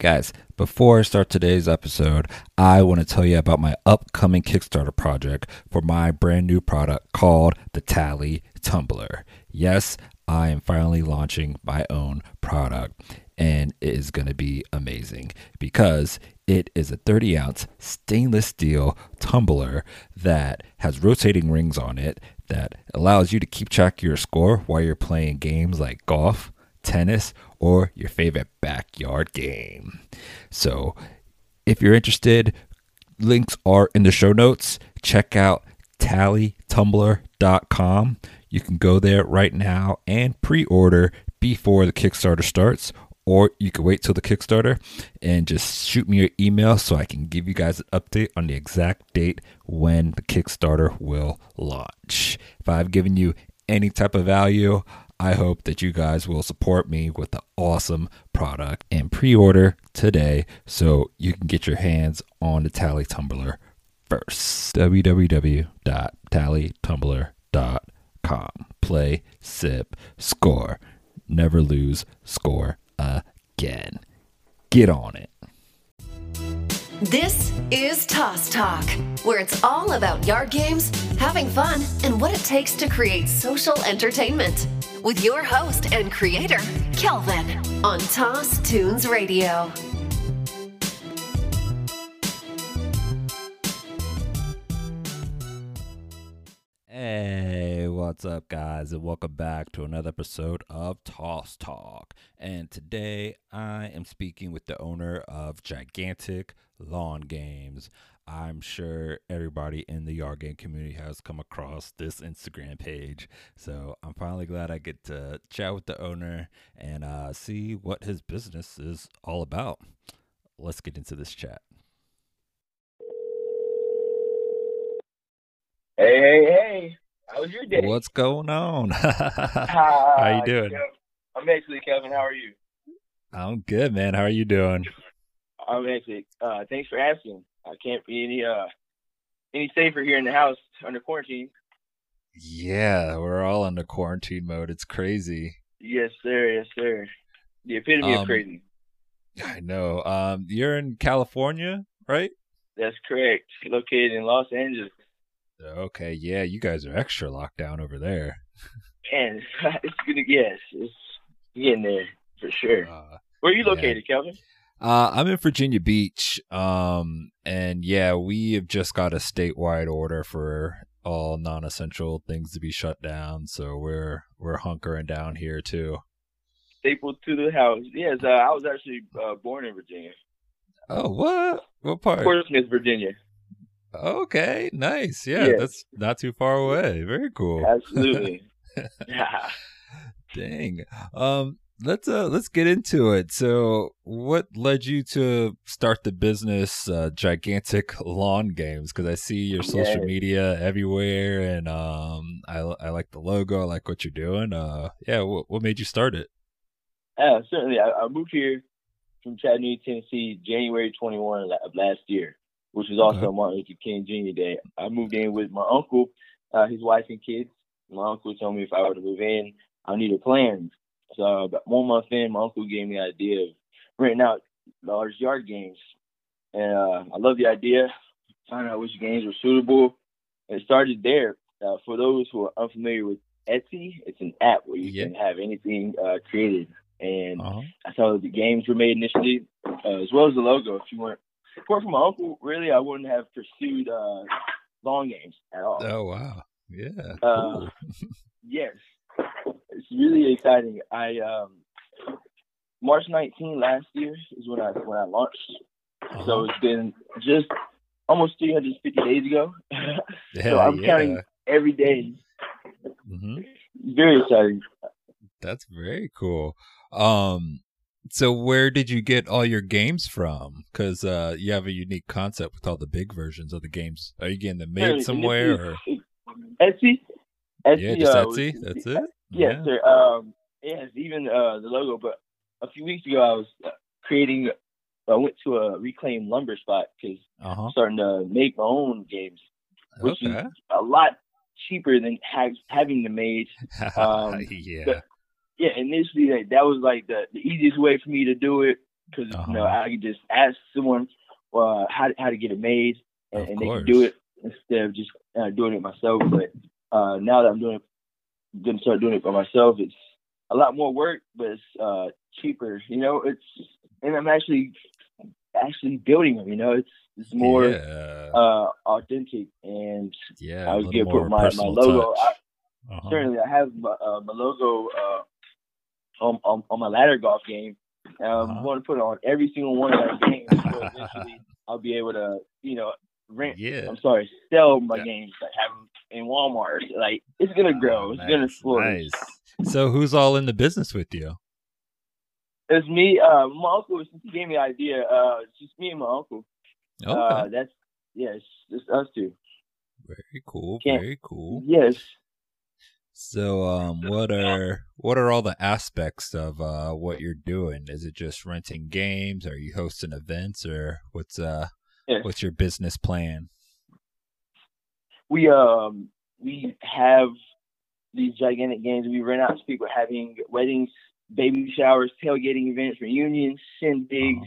Guys, before I start today's episode, I want to tell you about my upcoming Kickstarter project for my brand new product called the Tally Tumbler. Yes, I am finally launching my own product, and it is going to be amazing because it is a 30 ounce stainless steel tumbler that has rotating rings on it that allows you to keep track of your score while you're playing games like golf tennis, or your favorite backyard game. So, if you're interested, links are in the show notes. Check out tallytumbler.com. You can go there right now and pre order before the Kickstarter starts, or you can wait till the Kickstarter and just shoot me your email so I can give you guys an update on the exact date when the Kickstarter will launch. If I've given you any type of value, I hope that you guys will support me with the awesome product and pre order today so you can get your hands on the Tally Tumbler first. www.tallytumbler.com. Play, sip, score. Never lose, score again. Get on it. This is Toss Talk, where it's all about yard games, having fun, and what it takes to create social entertainment. With your host and creator, Kelvin, on Toss Tunes Radio. Hey, what's up, guys, and welcome back to another episode of Toss Talk. And today I am speaking with the owner of Gigantic Lawn Games. I'm sure everybody in the yard game community has come across this Instagram page. So I'm finally glad I get to chat with the owner and uh, see what his business is all about. Let's get into this chat. Hey, hey, hey. How was your day? What's going on? How are you doing? I'm actually Kevin. How are you? I'm good, man. How are you doing? I'm actually. Uh, thanks for asking. I can't be any uh any safer here in the house under quarantine. Yeah, we're all under quarantine mode. It's crazy. Yes, sir. Yes, sir. The epitome Um, of crazy. I know. Um, you're in California, right? That's correct. Located in Los Angeles, Okay, yeah, you guys are extra locked down over there. and it's gonna yes, it's getting there for sure. Uh, Where are you yeah. located, Kelvin? uh, I'm in Virginia Beach, um, and yeah, we have just got a statewide order for all non-essential things to be shut down. So we're we're hunkering down here too. Staple to the house. Yes, uh, I was actually uh, born in Virginia, Oh, what? What part? Portsmouth, Virginia. Okay, nice. Yeah, Yeah. that's not too far away. Very cool. Absolutely. yeah. Dang. Um let's uh let's get into it. So, what led you to start the business uh Gigantic Lawn Games cuz I see your social Yeah. media everywhere and um I I like the logo, I like what you're doing. Uh yeah, what what made you start it? Yeah, certainly. I, I moved here from Chattanooga, Tennessee, January 21 of last year, which was also Okay. Martin Luther King Jr. Day. I moved in with my uncle, uh, his wife and kids. My uncle told me if I were to move in, I needed plans. So about one month in, my uncle gave me the idea of renting out large yard games. And uh, I love the idea, find out which games were suitable. And it started there. Uh, for those who are unfamiliar with Etsy, it's an app where you Yeah. can have anything uh, created. And Uh-huh. that's how the games were made initially, uh, as well as the logo. If you weren't support from my uncle, really, I wouldn't have pursued uh, lawn games at all. Oh wow. Yeah. Uh, cool. Yes, it's really exciting. I um, March 19 last year is when I when I launched. Uh-huh. So it's been just almost 350 days ago. yeah, so I'm yeah. counting every day. Mhm. Very exciting. That's very cool. Um, so where did you get all your games from? Because uh, you have a unique concept with all the big versions of the games. Are you getting them made and somewhere, or Etsy. Etsy. yeah, just uh, Etsy? That's it. Yes, Yeah. sir. Um, yes, even uh, the logo. But a few weeks ago, I was uh, creating. I went to a reclaimed lumber spot because Uh huh. I'm starting to make my own games, which Okay. is a lot cheaper than ha- having them made. um, yeah. but- Yeah, initially like, that was like the, the easiest way for me to do it. because Uh-huh. you know I could just ask someone uh, how how to get it made, and, and they could do it instead of just uh, doing it myself. But uh, now that I'm doing it, gonna start doing it by myself, it's a lot more work, but it's uh, cheaper. You know, it's and I'm actually actually building them. You know, it's it's more yeah, uh, authentic, and yeah. I was gonna put my, my logo. I. Uh-huh. Certainly, I have my, uh, my logo uh, on, on on my ladder golf game. Um, Uh-huh. I want to put it on every single one of my games. So eventually, I'll be able to, you know, rent. Yeah. I'm sorry, sell my Yeah. games. Like have them in Walmart. Like it's gonna grow. Oh, it's gonna flourish. nice. So who's all in the business with you? It's me. Uh, my uncle. Since he gave me the idea, uh, it's just me and my uncle. Okay. Uh, that's yeah. It's just us two. very cool. can't- Very cool. Yes. So, um, what are what are all the aspects of uh what you're doing? Is it just renting games? Are you hosting events, or what's uh Yeah. what's your business plan? we um we have these gigantic games we rent out to people having weddings, baby showers, tailgating events, reunions, shindigs,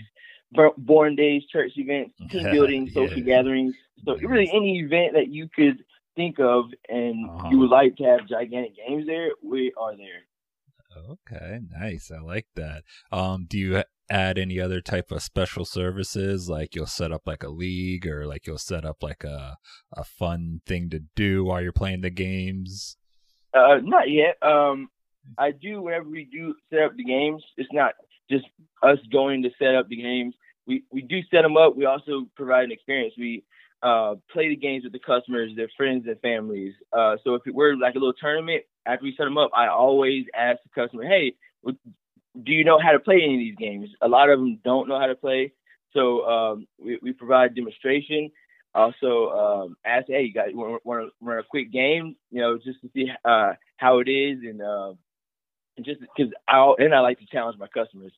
bor- born days, church events, team building, social Yeah. gatherings. So really any event that you could think of and Uh-huh. you would like to have gigantic games there, we are there. Okay, nice. I like that. Um, do you add any other type of special services? Like you'll set up like a league, or like you'll set up like a a fun thing to do while you're playing the games? Uh, not yet. Um, I do whenever we do set up the games. It's not just us going to set up the games. We we do set them up. We also provide an experience. We uh, play the games with the customers, their friends and families. Uh, so if it were like a little tournament, after we set them up, I always ask the customer, "Hey, do you know how to play any of these games?" A lot of them don't know how to play, so um, we, we provide demonstration. Also, um, ask, "Hey, you guys want to run a quick game?" You know, just to see uh, how it is, and uh, and just because I and I like to challenge my customers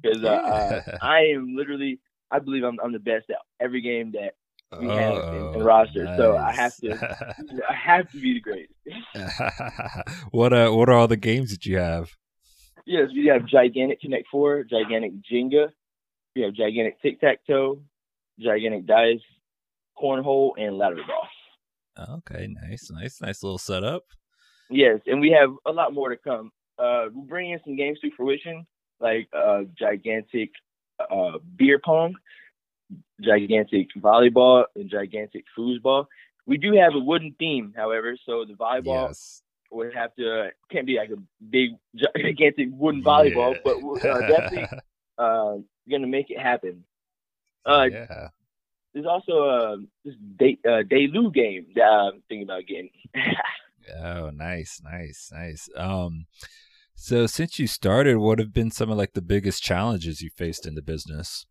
because uh, uh, I am literally, I believe I'm I'm the best at every game that we have in- in Oh, roster, so I have to, I have to be the greatest. what uh what are all the games that you have? Yes, we have gigantic Connect Four, gigantic Jenga, we have gigantic tic tac toe, gigantic dice, cornhole, and ladder golf. Okay, nice, nice, nice little setup. Yes, and we have a lot more to come. Uh, we're bringing some games to fruition, like uh, gigantic uh, beer pong, gigantic volleyball, and gigantic foosball. We do have a wooden theme, however, so the volleyball Yes. would have to can't be like a big gigantic wooden volleyball, Yeah. but we're uh, definitely uh, gonna make it happen. Uh, yeah. There's also a this day uh, game that I'm thinking about getting. Oh, nice, nice, nice. Um, so since you started, what have been some of like the biggest challenges you faced in the business?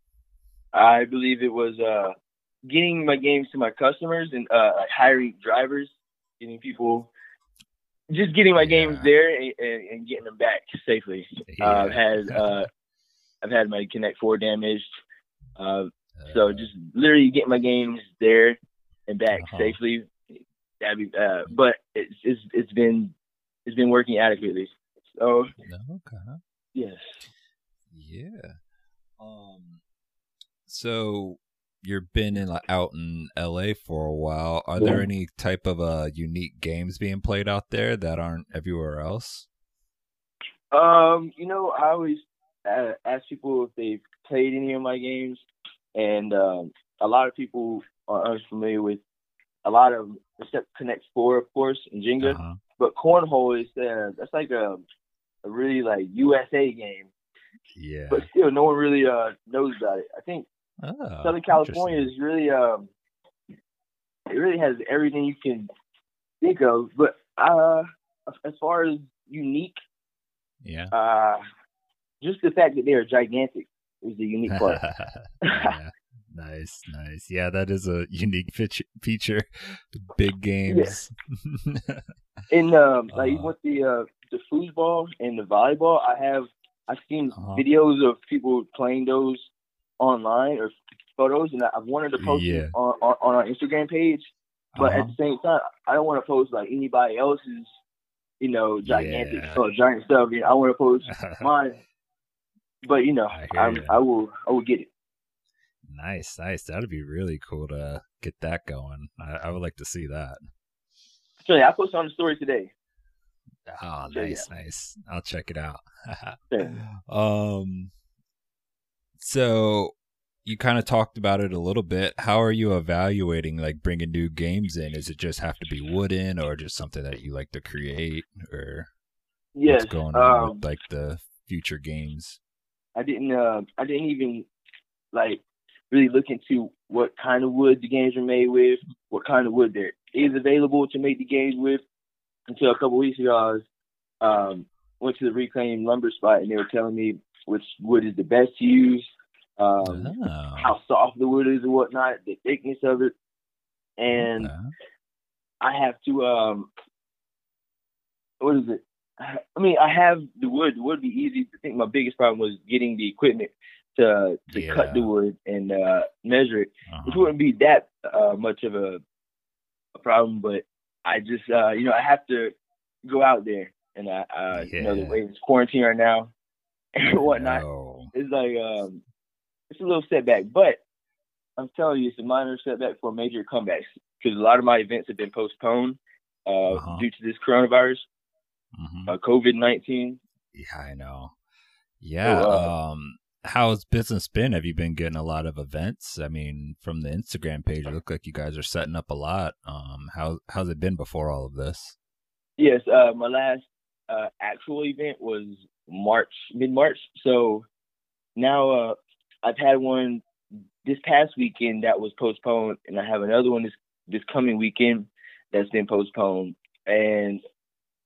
I believe it was uh, getting my games to my customers and uh, like hiring drivers, getting people, just getting my games there and, and, and getting them back safely. Uh, I've had uh, I've had my Connect Four damaged, uh, so just literally getting my games there and back Uh-huh. safely. That'd be, uh, but it's, it's it's been it's been working adequately. So okay. yes. Yeah. Um. So you've been in out in L.A. for a while. Are there any type of uh unique games being played out there that aren't everywhere else? Um, you know, I always uh, ask people if they've played any of my games, and um, a lot of people are unfamiliar with a lot of except Connect Four, of course, and Jenga. Uh-huh. But cornhole is uh, that's like a a really like USA game, Yeah. but still no one really uh knows about it. I think Oh, Southern California is really um it really has everything you can think of. But uh as far as unique, Yeah. uh just the fact that they are gigantic is the unique part. yeah. Nice, nice. Yeah, that is a unique feature. feature. Big games. And um like Uh, with the uh the foosball and the volleyball, I have I've seen Uh-huh. videos of people playing those online or photos, and I've wanted to post Yeah. on, on on our Instagram page. But Uh-huh. at the same time, I don't want to post like anybody else's, you know, gigantic Yeah. or giant stuff. You know, I want to post mine but you know, I I'm, hear. I will I will get it. Nice, nice. That'd be really cool to get that going. I, I would like to see that. So yeah, I posted on the story today. Oh, So, yeah. nice, nice. I'll check it out. Um, so you kind of talked about it a little bit. How are you evaluating like bringing new games in? Is it just have to be wooden, or just something that you like to create, or Yes. what's going on um, with like the future games? I didn't uh, I didn't even like really look into what kind of wood the games were made with, what kind of wood there is available to make the games with until a couple weeks ago I was um went to the reclaimed lumber spot and they were telling me which wood is the best to use, um, oh, how soft the wood is and whatnot, the thickness of it. And okay. I have to um what is it? I mean, I have the wood. The would be easy. I think my biggest problem was getting the equipment to to cut the wood and uh, measure it, which Uh-huh. wouldn't be that uh, much of a, a problem. But I just, uh, you know, I have to go out there, and I, uh, you know, the way it's quarantine right now and whatnot, No. it's like um, it's a little setback. But I'm telling you, it's a minor setback for major comebacks because a lot of my events have been postponed uh, Uh-huh. due to this coronavirus, Mhm. uh, COVID nineteen. Yeah, I know. Yeah. uh, um, how's business been? Have you been getting a lot of events? I mean, from the Instagram page, it looked like you guys are setting up a lot. Um, how how's it been before all of this? Yes, uh, my last uh, actual event was March, mid March. So now uh, I've had one this past weekend that was postponed, and I have another one this this coming weekend that's been postponed, and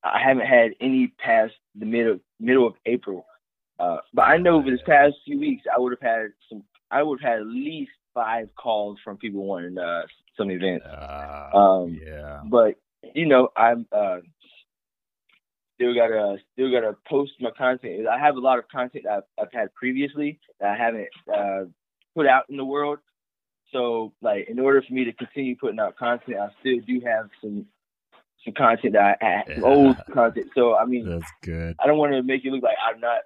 I haven't had any past the middle middle of April. Uh, but I know over this past few weeks, I would have had some. I would have had at least five calls from people wanting uh, some events. Uh, Um, yeah. but you know, I'm uh, still gotta still gotta post my content. I have a lot of content I've, I've had previously that I haven't uh, put out in the world. So, like, in order for me to continue putting out content, I still do have some some content that I, some Yeah. old content. So, I mean, That's good. I don't want to make it look like I'm not.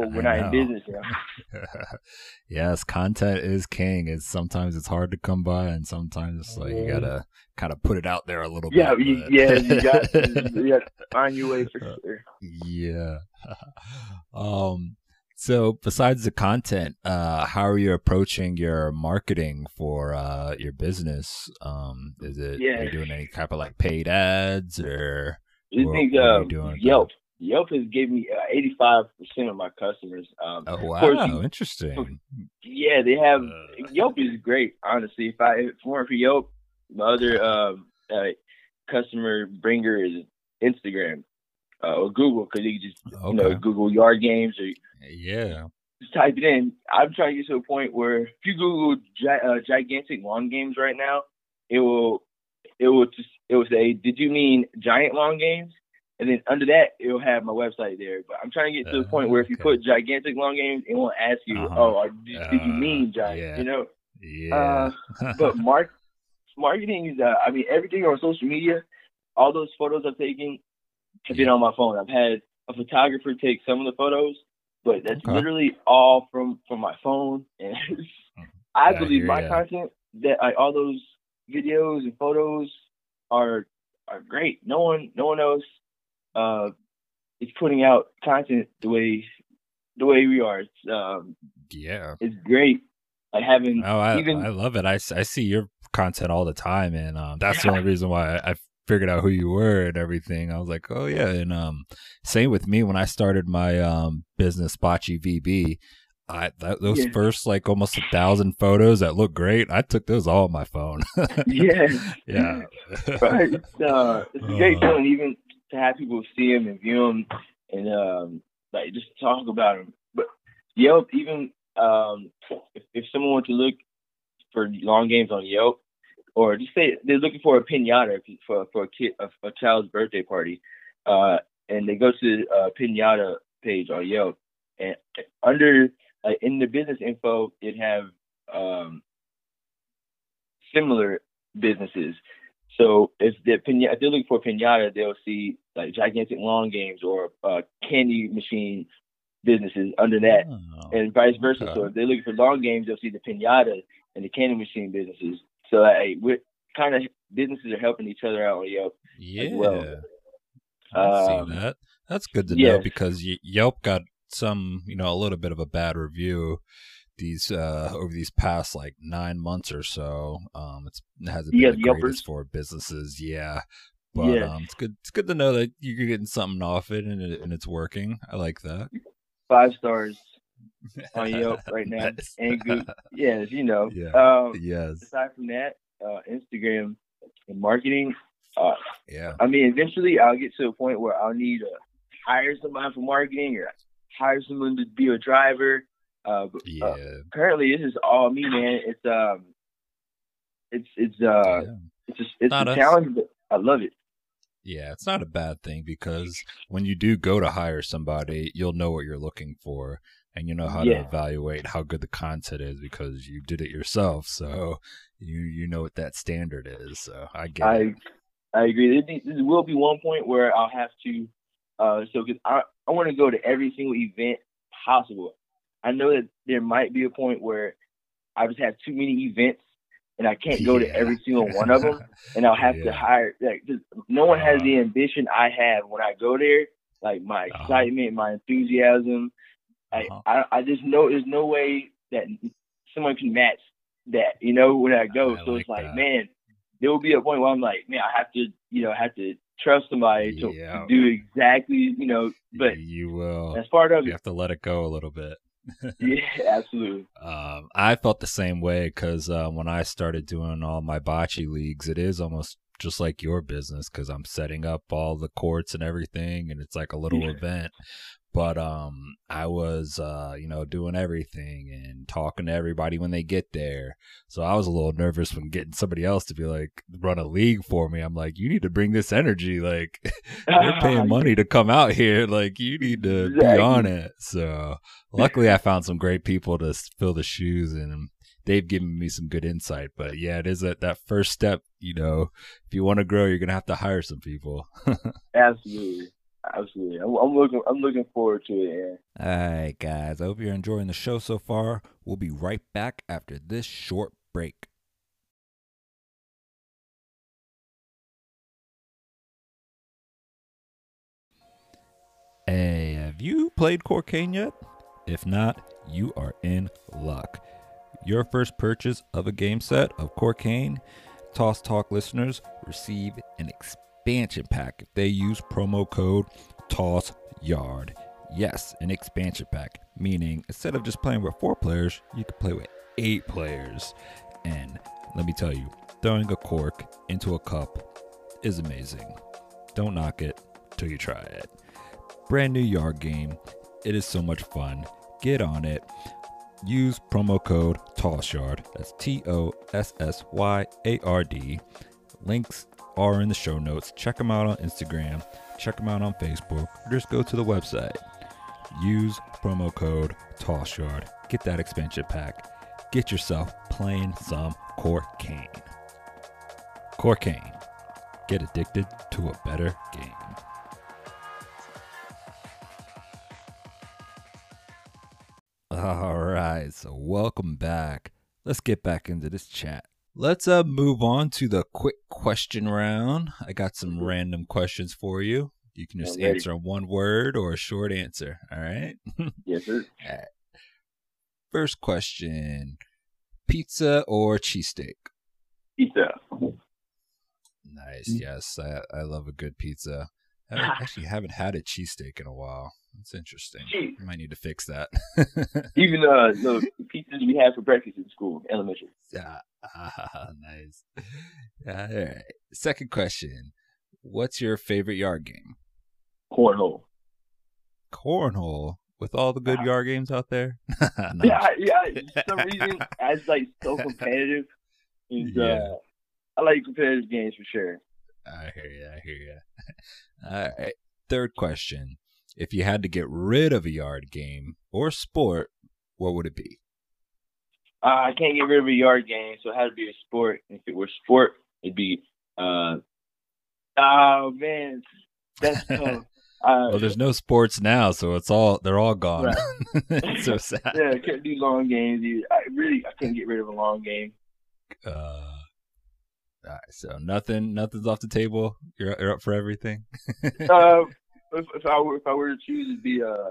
We're I not in business now. yes, content is king. It's sometimes it's hard to come by, and sometimes it's like you gotta kind of put it out there a little Yeah, bit. you, yeah, you got you got to find your way for sure. Yeah. um so besides the content, uh how are you approaching your marketing for uh your business? Um is it are you doing any type of like paid ads or You think what are you doing with Yelp? Yelp has gave me eighty five percent of my customers. Um, Oh course, wow, you- interesting. yeah, they have Uh. Yelp is great. Honestly, if I if it weren't for Yelp, my other um, uh, customer bringer is Instagram uh, or Google because you can just you know Google yard games or Yeah. just type it in. I'm trying to get to a point where if you Google gi- uh, gigantic lawn games right now, it will it will just it will say, "Did you mean giant lawn games?" And then under that, it'll have my website there. But I'm trying to get to the Uh, point where if you okay. put gigantic lawn games, it won't ask you, Uh-huh. "Oh, did, you Uh, mean giant?" yeah. You know. Yeah. But mark marketing is, uh, I mean, everything on social media, all those photos I've taken have been on my phone. I've had a photographer take some of the photos, but that's Okay. literally all from from my phone. And I I believe hear my ya. content that like, all those videos and photos are are great. No one no one else uh is putting out content the way the way we are. It's um yeah. it's great. Like having Oh, I, even I love it. I, I see your content all the time, and um, that's the only reason why I, I figured out who you were and everything. I was like, oh yeah, and um, same with me when I started my um business Bocce VB. I that, those Yeah. first like almost a thousand photos that look great. I took those all on my phone. yeah. yeah, right. It's, uh, it's a great Uh. feeling even to have people see them and view them and um, like just talk about them. But Yelp, even um, if, if someone wants to look for lawn games on Yelp, or just say they're looking for a pinata for for a kid a, a child's birthday party, uh, and they go to the uh, pinata page on Yelp, and under uh, in the business info it have um, similar businesses. So if they're, if they're looking for pinata, they'll see like gigantic lawn games or uh, candy machine businesses under that, Oh, and vice versa. okay. So if they're looking for lawn games, they'll see the pinata and the candy machine businesses. So hey, we're kind of businesses are helping each other out on Yelp. yeah. well. I see Um, that. That's good to know because Ye- Yelp got some, you know, a little bit of a bad review these uh over these past like nine months or so. Um, it's it hasn't been Yeah, the greatest for businesses. Yeah. But Yeah. um, it's good. It's good to know that you're getting something off it and it, and it's working. I like that. Five stars on Yelp right now, Nice. and good. Yes, you know. Yeah. Um, yes. aside from that, uh, Instagram and marketing. Uh, Yeah. I mean, eventually I'll get to a point where I'll need to hire somebody for marketing or hire someone to be a driver. Uh, but, Yeah. uh, currently, this is all me, man. It's um, it's it's uh, yeah. it's just, it's Not a us. challenge, but I love it. Yeah, it's not a bad thing because when you do go to hire somebody, you'll know what you're looking for and you know how Yeah. to evaluate how good the content is because you did it yourself. So you you know what that standard is. So I get I it. I agree. There, there will be one point where I'll have to, uh, so because I I want to go to every single event possible. I know that there might be a point where I just have too many events and I can't go to every single one of them, and I'll have Yeah. to hire. Like, just, no one has Uh-huh. the ambition I have when I go there. Like my Uh-huh. excitement, my enthusiasm. Uh-huh. I, I I just know there's no way that someone can match that. You know when I go, I so like it's like, that. man, there will be a point where I'm like, man, I have to, you know, have to trust somebody to, Yeah. to do exactly, you know. But you will. that's part of You it. have to let it go a little bit. Yeah, absolutely. Um, I felt the same way because uh, when I started doing all my bocce leagues, it is almost just like your business because I'm setting up all the courts and everything, and it's like a little Yeah. event. But um, I was, uh, you know, doing everything and talking to everybody when they get there. So I was a little nervous when getting somebody else to be like run a league for me. I'm like, you need to bring this energy. Like they're paying money to come out here. Like you need to be on it. So luckily, I found some great people to fill the shoes, and they've given me some good insight. But yeah, it is that that first step. You know, if you want to grow, you're gonna have to hire some people. Absolutely, absolutely. I'm, I'm looking, I'm looking forward to it. Yeah. All right, guys. I hope you're enjoying the show so far. We'll be right back after this short break. Hey, have you played Corcane yet? If not, you are in luck. Your first purchase of a game set of Corcane, Toss Talk listeners receive an expansion pack if they use promo code Toss Yard. Yes, an expansion pack, meaning instead of just playing with four players, you can play with eight players. And let me tell you, throwing a cork into a cup is amazing. Don't knock it till you try it. Brand new yard game. It is so much fun. Get on it. Use promo code TOSSYARD. That's T O S S Y A R D. Links are in the show notes. Check them out on Instagram. Check them out on Facebook. Or just go to the website. Use promo code TOSSYARD. Get that expansion pack. Get yourself playing some Corcane. Corcane. Get addicted to a better game. All right, so welcome back. Let's get back into this chat. Let's uh move on to the quick question round. I got some random questions for you. You can just answer in one word or a short answer. All right. Yes, sir. First question: Pizza or cheesesteak? Pizza. Nice. Yes, I I love a good pizza. I actually haven't had a cheesesteak in a while. That's interesting. I might need to fix that. Even uh, the pizzas we had for breakfast in school, elementary. Ah, ah, nice. All right. Second question. What's your favorite yard game? Cornhole. Cornhole. With all the good yard games out there? No. Yeah, yeah. For some reason, I was like so competitive. And, Yeah. uh, I like competitive games for sure. I hear you. I hear you. All right. Third question. If you had to get rid of a yard game or sport, what would it be? Uh, I can't get rid of a yard game, so it had to be a sport. If it were sport, it'd be. Uh, oh man, that's tough. Uh, well, there's no sports now, so it's all they're all gone. Right. so sad. yeah, I couldn't do long games. Either. I really I couldn't get rid of a long game. Uh, all right, so nothing, nothing's off the table. You're you're up for everything. uh, if, if I were if I were to choose, it'd be uh,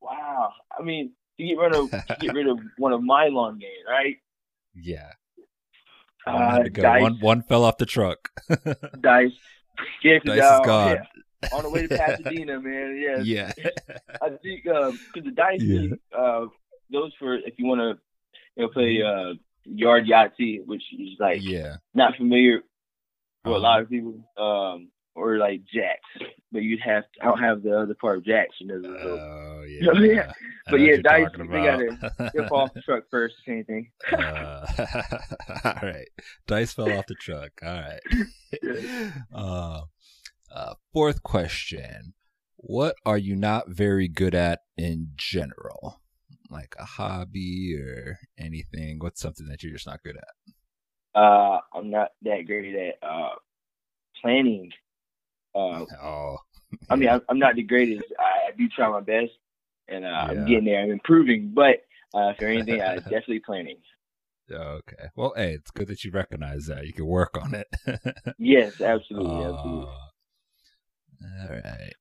wow. I mean, to get rid of to get rid of one of my long games, right? yeah. Uh, One had to go. dice, One one fell off the truck. dice. Yeah, Dice is uh, gone. yeah, on the way to Pasadena, man. Yeah, Yeah. I think because the dice, Yeah. uh, those for if you want to, you know, play uh, yard Yahtzee, which is like yeah. not familiar for a Uh-huh. lot of people, um, or like jacks. But you'd have to, I don't have the other part of jacks, you know. so Oh yeah. Yeah. I know But yeah, dice, they gotta Step off the truck first, same thing. uh, all right. Dice fell off the truck. All right. uh, uh, fourth question. What are you not very good at in general? Like a hobby or anything? What's something that you're just not good at? Uh, I'm not that great at uh, planning. Uh, Oh. I mean, I'm, I'm not the greatest. I, I do try my best, and uh, Yeah. I'm getting there. I'm improving, but uh, for anything, uh, definitely planning. Okay. Well, hey, it's good that you recognize that. You can work on it. Yes, absolutely, absolutely. All right.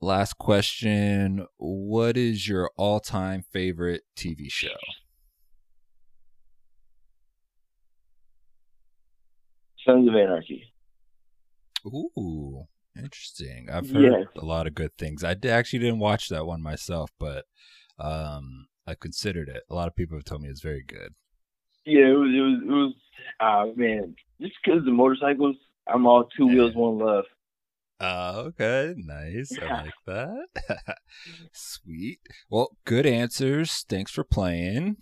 Last question. What is your all time favorite TV show? Sons of Anarchy. Ooh, interesting. I've Yeah. heard a lot of good things. I actually didn't watch that one myself, but um, I considered it. A lot of people have told me it's very good. Yeah, it was, it was, it was. Uh, man, just because the motorcycles, I'm all two wheels, one love. Uh, okay, nice. I like that. Sweet. Well, good answers. Thanks for playing.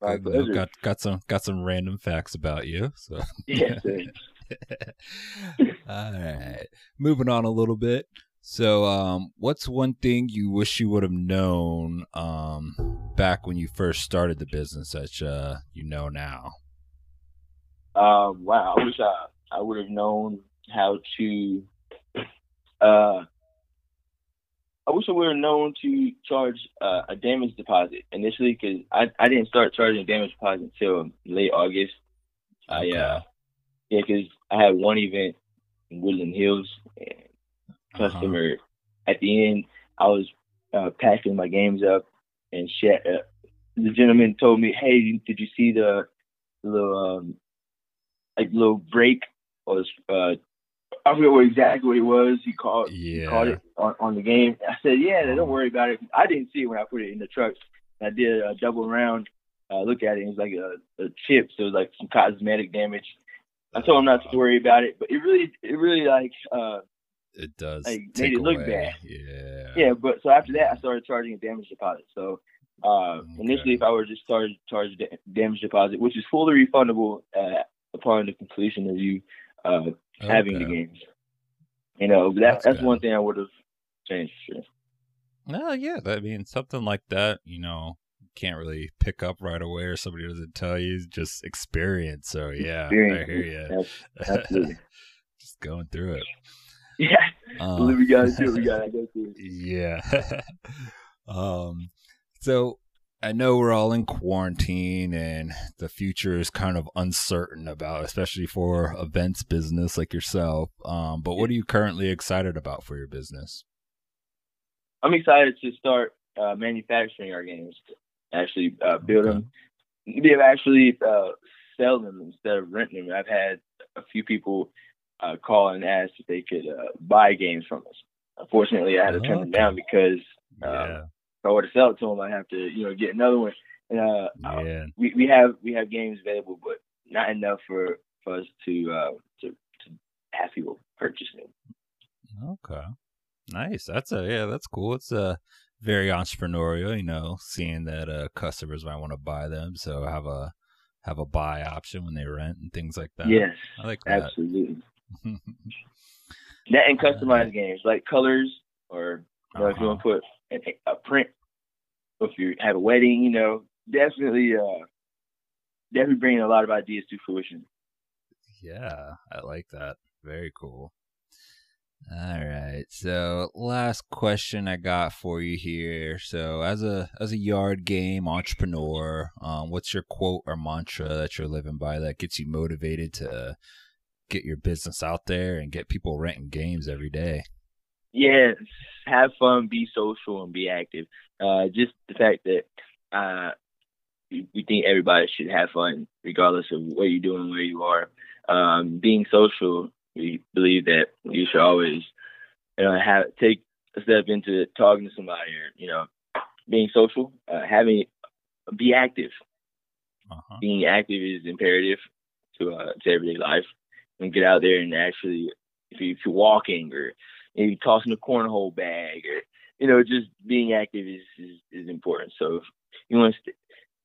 My pleasure. Got got some got some random facts about you. So Yes, thanks. All right. Moving on a little bit. So, um, what's one thing you wish you would have known um, back when you first started the business that uh, you know now? Um, wow, I wish I I would have known how to. Uh, I wish I would have known to charge uh, a damage deposit initially because I I didn't start charging a damage deposit until late August. I Okay. uh, yeah, because I had one event in Woodland Hills and Uh-huh. customer at the end I was uh, packing my games up and shit. Uh, the gentleman told me, "Hey, did you see the little um, like little break or uh, I forget what exactly what it was. He called he called it on, on the game. I said, "Yeah, don't worry about it." I didn't see it when I put it in the truck. I did a double around uh, look at it. It was like a, a chip, so it was like some cosmetic damage. I told him not to worry about it, but it really, it really like, uh, It does. like, made it look away. bad. Yeah. yeah. But so after that, I started charging a damage deposit. So uh, Okay. initially, if I were just charge da- damage deposit, which is fully refundable uh, upon the completion of you uh, having the games, you know, that, That's that's, one thing I would have changed. Sure. Well, yeah. that- I mean, something like that, you know, can't really pick up right away or somebody doesn't tell you, just experience. So, yeah, I hear you. Just going through it. yeah, Um, we gotta do we gotta go through. Yeah. um so I know we're all in quarantine and the future is kind of uncertain about especially for events business like yourself. Um but what are you currently excited about for your business? I'm excited to start uh, manufacturing our games. Actually, uh, build them. Have actually uh, sell them instead of renting them. I've had a few people uh, call and ask if they could uh, buy games from us. Unfortunately, I had to turn them down because uh, Yeah. if I were to sell it to them, I'd have to, you know, get another one. And uh, uh, Yeah. we, we have we have games available, but not enough for, for us to, uh, to to have people purchase them. Okay. Nice. That's a yeah, that's cool. It's a very entrepreneurial, you know, seeing that uh customers might want to buy them, so have a have a buy option when they rent and things like that. yes, I like that. absolutely. That and customized games like colors, or you know, if you Uh-huh. want to put a, a print, if you have a wedding, you know, definitely, uh, definitely bringing a lot of ideas to fruition. Yeah, I like that. Very cool. All right. So, last question I got for you here. So, as a as a yard game entrepreneur, um, what's your quote or mantra that you're living by that gets you motivated to get your business out there and get people renting games every day? Yes, have fun, be social, and be active. Uh, just the fact that uh, we think everybody should have fun, regardless of what you're doing, where you are. Um, being social we believe that you should always, you know, have take a step into talking to somebody or you know, being social, uh, having be active. Uh-huh. Being active is imperative to uh, to everyday life, and get out there and actually, if, you, if you're walking or maybe tossing a cornhole bag or you know, just being active is is, is important. So if you want to st-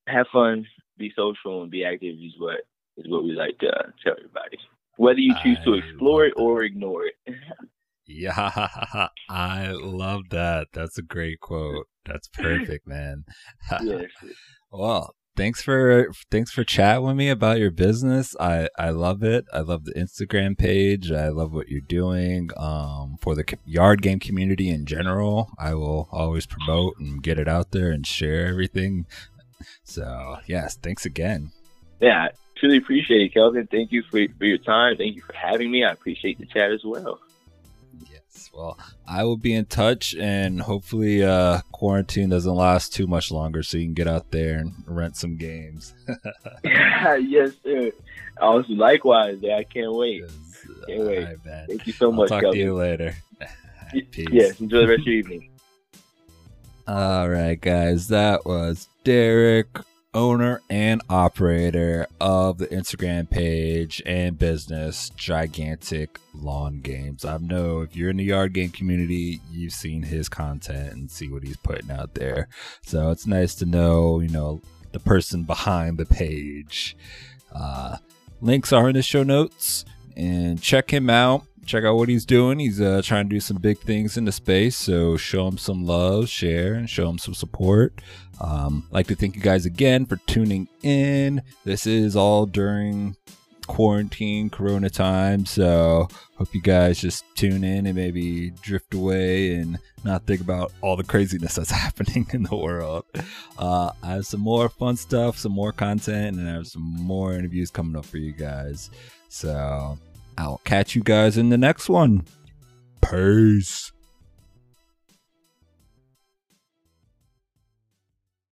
have fun, be social, and be active is what is what we like to uh, tell everybody whether you choose I to explore it or ignore it. yeah, I love that. That's a great quote. That's perfect, man. yes. well, thanks for thanks for chatting with me about your business. I I love it. I love the Instagram page. I love what you're doing um, for the yard game community in general. I will always promote and get it out there and share everything. So yes, thanks again. Yeah, truly appreciate it, Kelvin. Thank you for, for your time. Thank you for having me. I appreciate the chat as well. Yes. Well, I will be in touch and hopefully uh, quarantine doesn't last too much longer so you can get out there and rent some games. yes, sir. Also, likewise, yeah, I can't wait. Yes. Can't wait. Right, Thank you so I'll much, talk Kelvin. to you later. Peace. Yes, enjoy the rest of your evening. All right, guys, that was Derek owner and operator of the Instagram page and business Gigantic Lawn Games. I know if you're in the yard game community, you've seen his content and see what he's putting out there. So it's nice to know, you know, the person behind the page. Uh, links are in the show notes and check him out check out what he's doing. He's uh, trying to do some big things in the space, so show him some love, share, and show him some support. Um, like to thank you guys again for tuning in. This is all during quarantine, Corona time, so hope you guys just tune in and maybe drift away and not think about all the craziness that's happening in the world. Uh, I have some more fun stuff, some more content, and I have some more interviews coming up for you guys. So I'll catch you guys in the next one. Peace.